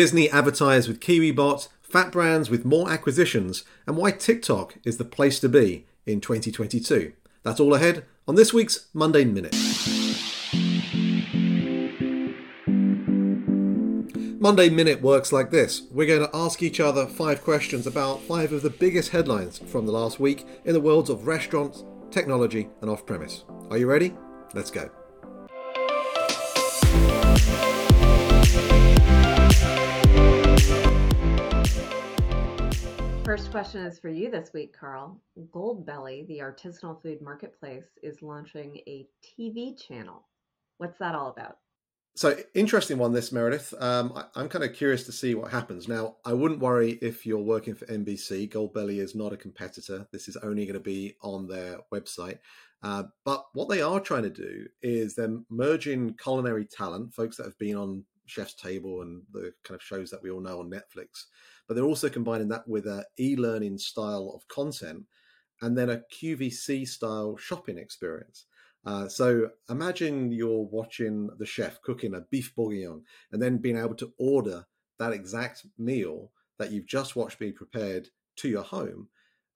Disney advertised with KiwiBot, fat brands with more acquisitions, and why TikTok is the place to be in 2022. That's all ahead on this week's Monday Minute. Monday Minute works like this. We're going to ask each other five questions about five of the biggest headlines from the last week in the worlds of restaurants, technology, and off premise. Are you ready? Let's go. First question is for you this week, Carl. Goldbelly, the artisanal food marketplace, is launching a TV channel. What's that all about? So interesting one, this Meredith. Um, I, am kind of curious to see what happens. Now, I wouldn't worry if you're working for NBC. Goldbelly is not a competitor. This is only going to be on their website. Uh, but what they are trying to do is they're merging culinary talent, folks that have been on Chef's Table and the kind of shows that we all know on Netflix, but they're also combining that with a e-learning style of content and then a QVC style shopping experience. Uh, so imagine you're watching the chef cooking a beef bourguignon and then being able to order that exact meal that you've just watched be prepared to your home.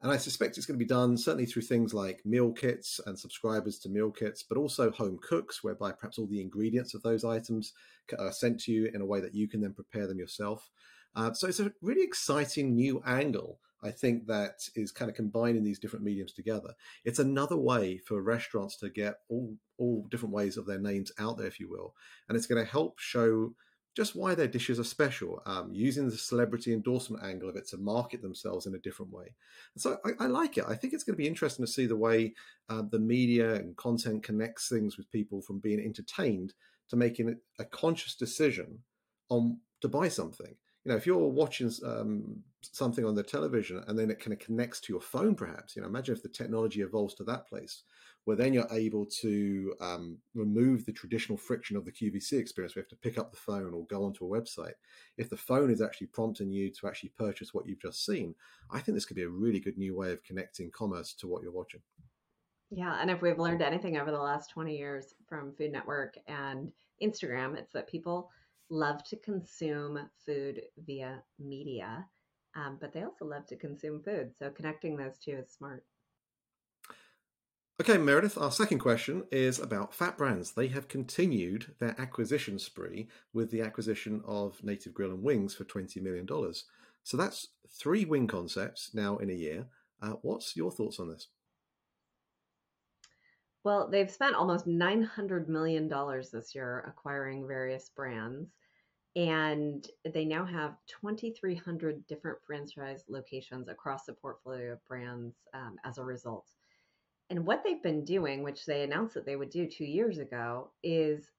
And I suspect it's going to be done certainly through things like meal kits and subscribers to meal kits, but also home cooks, whereby perhaps all the ingredients of those items are sent to you in a way that you can then prepare them yourself. Uh, so it's a really exciting new angle. I think that is kind of combining these different mediums together. It's another way for restaurants to get all all different ways of their names out there, if you will, and it's going to help show just why their dishes are special, um, using the celebrity endorsement angle of it to market themselves in a different way. So I, I, like it. I think it's going to be interesting to see the way uh, the media and content connects things with people from being entertained to making a conscious decision on to buy something you know, if you're watching um, something on the television and then it kind of connects to your phone, perhaps, you know, imagine if the technology evolves to that place where then you're able to um, remove the traditional friction of the QVC experience. We have to pick up the phone or go onto a website. If the phone is actually prompting you to actually purchase what you've just seen, I think this could be a really good new way of connecting commerce to what you're watching. Yeah, and if we've learned anything over the last 20 years from Food Network and Instagram, it's that people – love to consume food via media, um, but they also love to consume food. So connecting those two is smart. Okay, Meredith, our second question is about fat brands. They have continued their acquisition spree with the acquisition of Native Grill and Wings for $20 million. So that's three wing concepts now in a year. Uh, what's your thoughts on this? Well, they've spent almost $900 million this year acquiring various brands. And they now have 2,300 different franchise locations across the portfolio of brands um, as a result. And what they've been doing, which they announced that they would do two years ago, is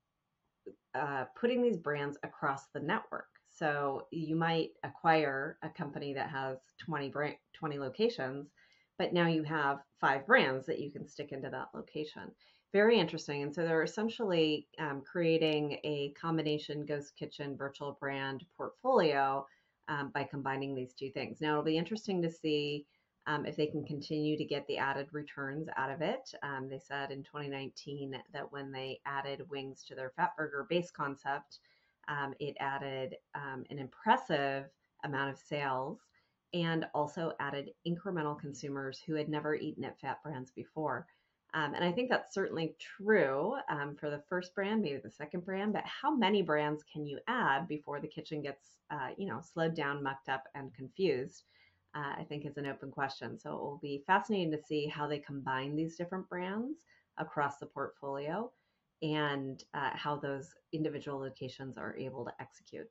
uh, putting these brands across the network. So you might acquire a company that has 20 brand, 20 locations, but now you have five brands that you can stick into that location. Very interesting. And so they're essentially um, creating a combination ghost kitchen virtual brand portfolio um, by combining these two things. Now it'll be interesting to see um, if they can continue to get the added returns out of it. Um, they said in 2019 that when they added wings to their Fatburger base concept, um, it added um, an impressive amount of sales and also added incremental consumers who had never eaten at Fat Brands before. Um, and I think that's certainly true um, for the first brand, maybe the second brand. But how many brands can you add before the kitchen gets, uh, you know, slowed down, mucked up, and confused? Uh, I think is an open question. So it will be fascinating to see how they combine these different brands across the portfolio and uh, how those individual locations are able to execute.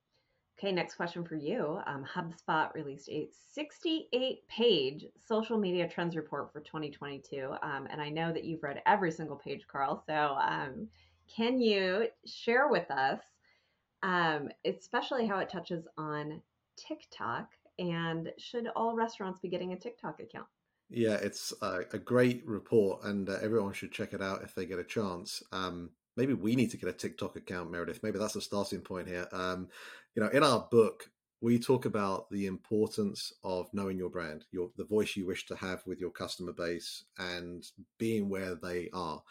Okay, next question for you. Um, HubSpot released a 68 page social media trends report for 2022. Um, and I know that you've read every single page, Carl. So um, can you share with us, um, especially how it touches on TikTok? And should all restaurants be getting a TikTok account? Yeah, it's a, a great report, and uh, everyone should check it out if they get a chance. Um, maybe we need to get a TikTok account, Meredith. Maybe that's a starting point here. Um, you know, in our book, we talk about the importance of knowing your brand, your the voice you wish to have with your customer base, and being where they are.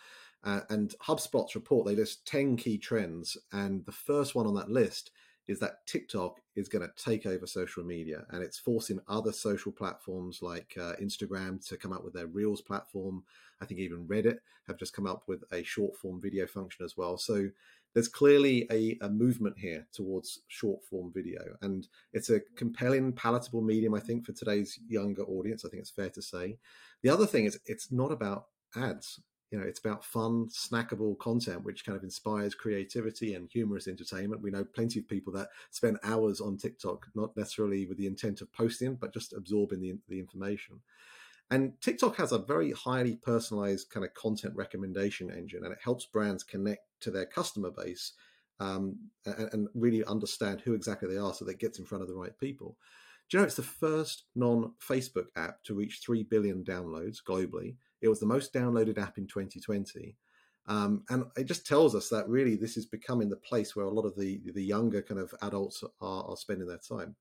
Uh, and HubSpot's report they list ten key trends, and the first one on that list is that TikTok is going to take over social media and it's forcing other social platforms like uh, Instagram to come up with their Reels platform. I think even Reddit have just come up with a short form video function as well. So there's clearly a, a movement here towards short form video. And it's a compelling, palatable medium, I think, for today's younger audience. I think it's fair to say. The other thing is, it's not about ads you know, it's about fun, snackable content, which kind of inspires creativity and humorous entertainment. We know plenty of people that spend hours on TikTok, not necessarily with the intent of posting, but just absorbing the, the information. And TikTok has a very highly personalized kind of content recommendation engine, and it helps brands connect to their customer base um, and, and, really understand who exactly they are so that gets in front of the right people. Do you know it's the first non Facebook app to reach 3 billion downloads globally? It was the most downloaded app in 2020. Um, and it just tells us that really this is becoming the place where a lot of the, the younger kind of adults are, are spending their time.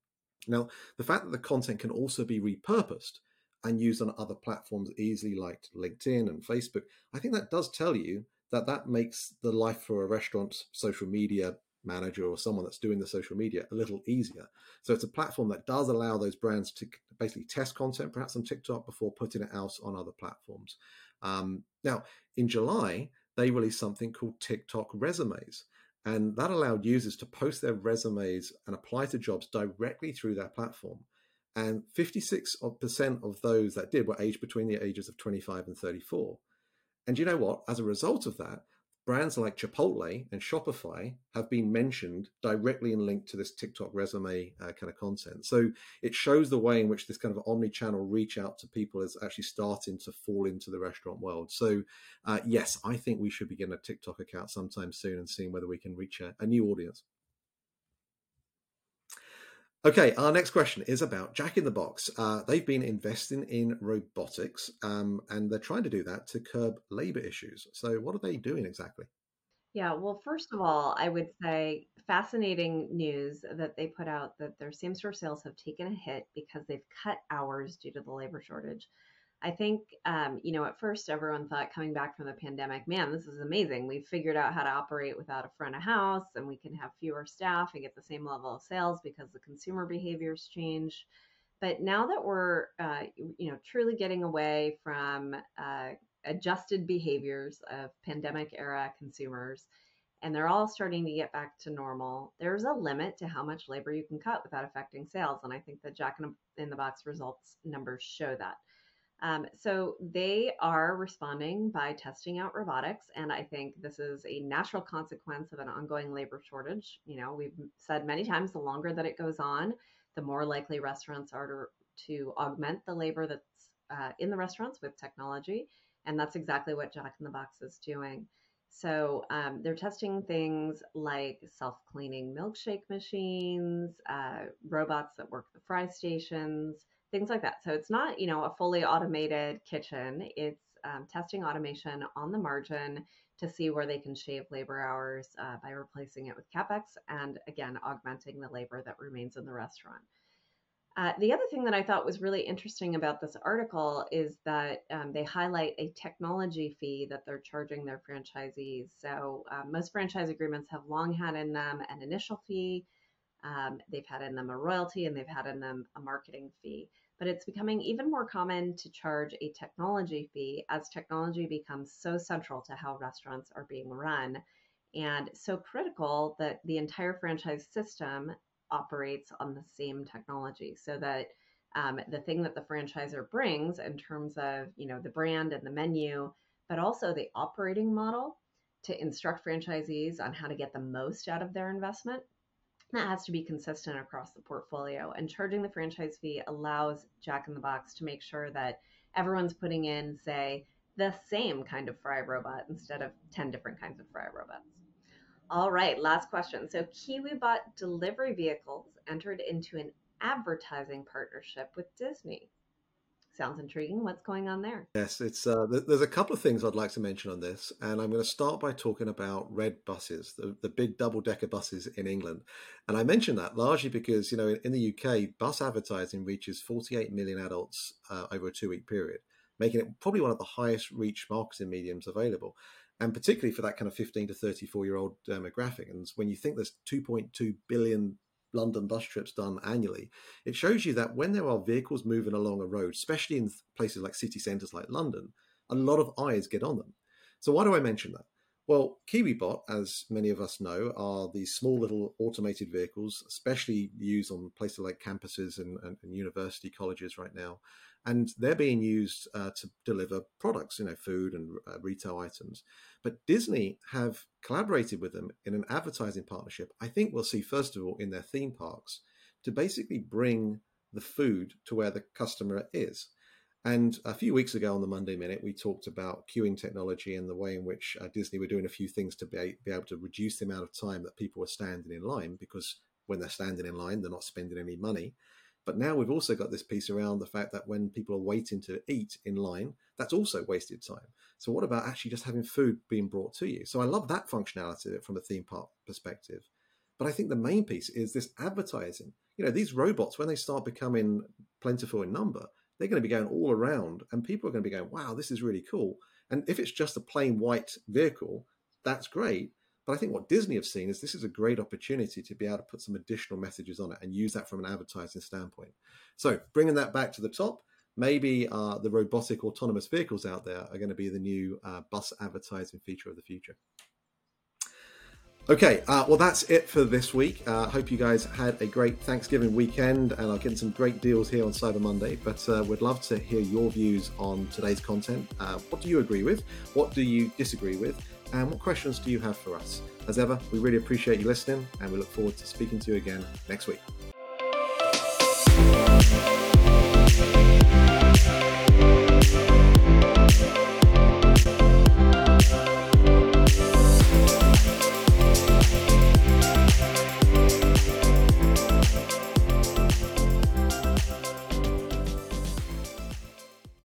Now, the fact that the content can also be repurposed and used on other platforms easily, like LinkedIn and Facebook, I think that does tell you that that makes the life for a restaurant social media manager or someone that's doing the social media a little easier. So it's a platform that does allow those brands to basically test content, perhaps on TikTok, before putting it out on other platforms. Um, now, in July, they released something called TikTok Resumes. And that allowed users to post their resumes and apply to jobs directly through their platform. And 56% of those that did were aged between the ages of 25 and 34. And you know what? As a result of that, brands like Chipotle and Shopify have been mentioned directly and linked to this TikTok resume uh, kind of content. So it shows the way in which this kind of omni-channel reach out to people is actually starting to fall into the restaurant world. So uh, yes, I think we should begin a TikTok account sometime soon and seeing whether we can reach a, a new audience. Okay, our next question is about Jack in the Box. Uh, they've been investing in robotics um, and they're trying to do that to curb labor issues. So, what are they doing exactly? Yeah, well, first of all, I would say fascinating news that they put out that their same store sales have taken a hit because they've cut hours due to the labor shortage. I think, um, you know, at first everyone thought coming back from the pandemic, man, this is amazing. We've figured out how to operate without a front of house and we can have fewer staff and get the same level of sales because the consumer behaviors change. But now that we're, uh, you know, truly getting away from uh, adjusted behaviors of pandemic era consumers, and they're all starting to get back to normal, there's a limit to how much labor you can cut without affecting sales. And I think the Jack in the Box results numbers show that. Um, so they are responding by testing out robotics, and I think this is a natural consequence of an ongoing labor shortage. You know, we've said many times the longer that it goes on, the more likely restaurants are to, to augment the labor that's uh, in the restaurants with technology, and that's exactly what Jack in the Box is doing. So um, they're testing things like self-cleaning milkshake machines, uh, robots that work the fry stations things like that. So it's not, you know, a fully automated kitchen. It's um, testing automation on the margin to see where they can shave labor hours uh, by replacing it with capex and again augmenting the labor that remains in the restaurant. Uh, the other thing that I thought was really interesting about this article is that um, they highlight a technology fee that they're charging their franchisees. So um, most franchise agreements have long had in them an initial fee, um, they've had in them a royalty, and they've had in them a marketing fee but it's becoming even more common to charge a technology fee as technology becomes so central to how restaurants are being run and so critical that the entire franchise system operates on the same technology so that um, the thing that the franchisor brings in terms of you know the brand and the menu but also the operating model to instruct franchisees on how to get the most out of their investment that has to be consistent across the portfolio. And charging the franchise fee allows Jack in the Box to make sure that everyone's putting in, say, the same kind of fry robot instead of 10 different kinds of fry robots. All right, last question. So, KiwiBot delivery vehicles entered into an advertising partnership with Disney. Sounds intriguing. What's going on there? Yes, it's uh, there's a couple of things I'd like to mention on this, and I'm going to start by talking about red buses, the, the big double decker buses in England. And I mention that largely because you know in, in the UK, bus advertising reaches 48 million adults uh, over a two week period, making it probably one of the highest reach marketing mediums available. and particularly for that kind of 15 to 34 year old demographic. And when you think there's 2.2 billion London bus trips done annually, it shows you that when there are vehicles moving along a road, especially in places like city centres like London, a lot of eyes get on them. So why do I mention that? Well, KiwiBot, as many of us know, are these small little automated vehicles, especially used on places like campuses and, and, and university colleges right now. And they're being used uh, to deliver products, you know, food and uh, retail items. But Disney have collaborated with them in an advertising partnership. I think we'll see, first of all, in their theme parks to basically bring the food to where the customer is. And a few weeks ago on the Monday Minute, we talked about queuing technology and the way in which uh, Disney were doing a few things to be, be able to reduce the amount of time that people were standing in line because when they're standing in line, they're not spending any money. But now we've also got this piece around the fact that when people are waiting to eat in line, that's also wasted time. So, what about actually just having food being brought to you? So, I love that functionality from a theme park perspective. But I think the main piece is this advertising. You know, these robots, when they start becoming plentiful in number, they're going to be going all around and people are going to be going, wow, this is really cool. And if it's just a plain white vehicle, that's great. But I think what Disney have seen is this is a great opportunity to be able to put some additional messages on it and use that from an advertising standpoint. So bringing that back to the top, maybe uh, the robotic autonomous vehicles out there are going to be the new uh, bus advertising feature of the future. Okay, uh, well, that's it for this week. I uh, hope you guys had a great Thanksgiving weekend, and I'll some great deals here on Cyber Monday. But uh, we'd love to hear your views on today's content. Uh, what do you agree with? What do you disagree with? And what questions do you have for us? As ever, we really appreciate you listening, and we look forward to speaking to you again next week.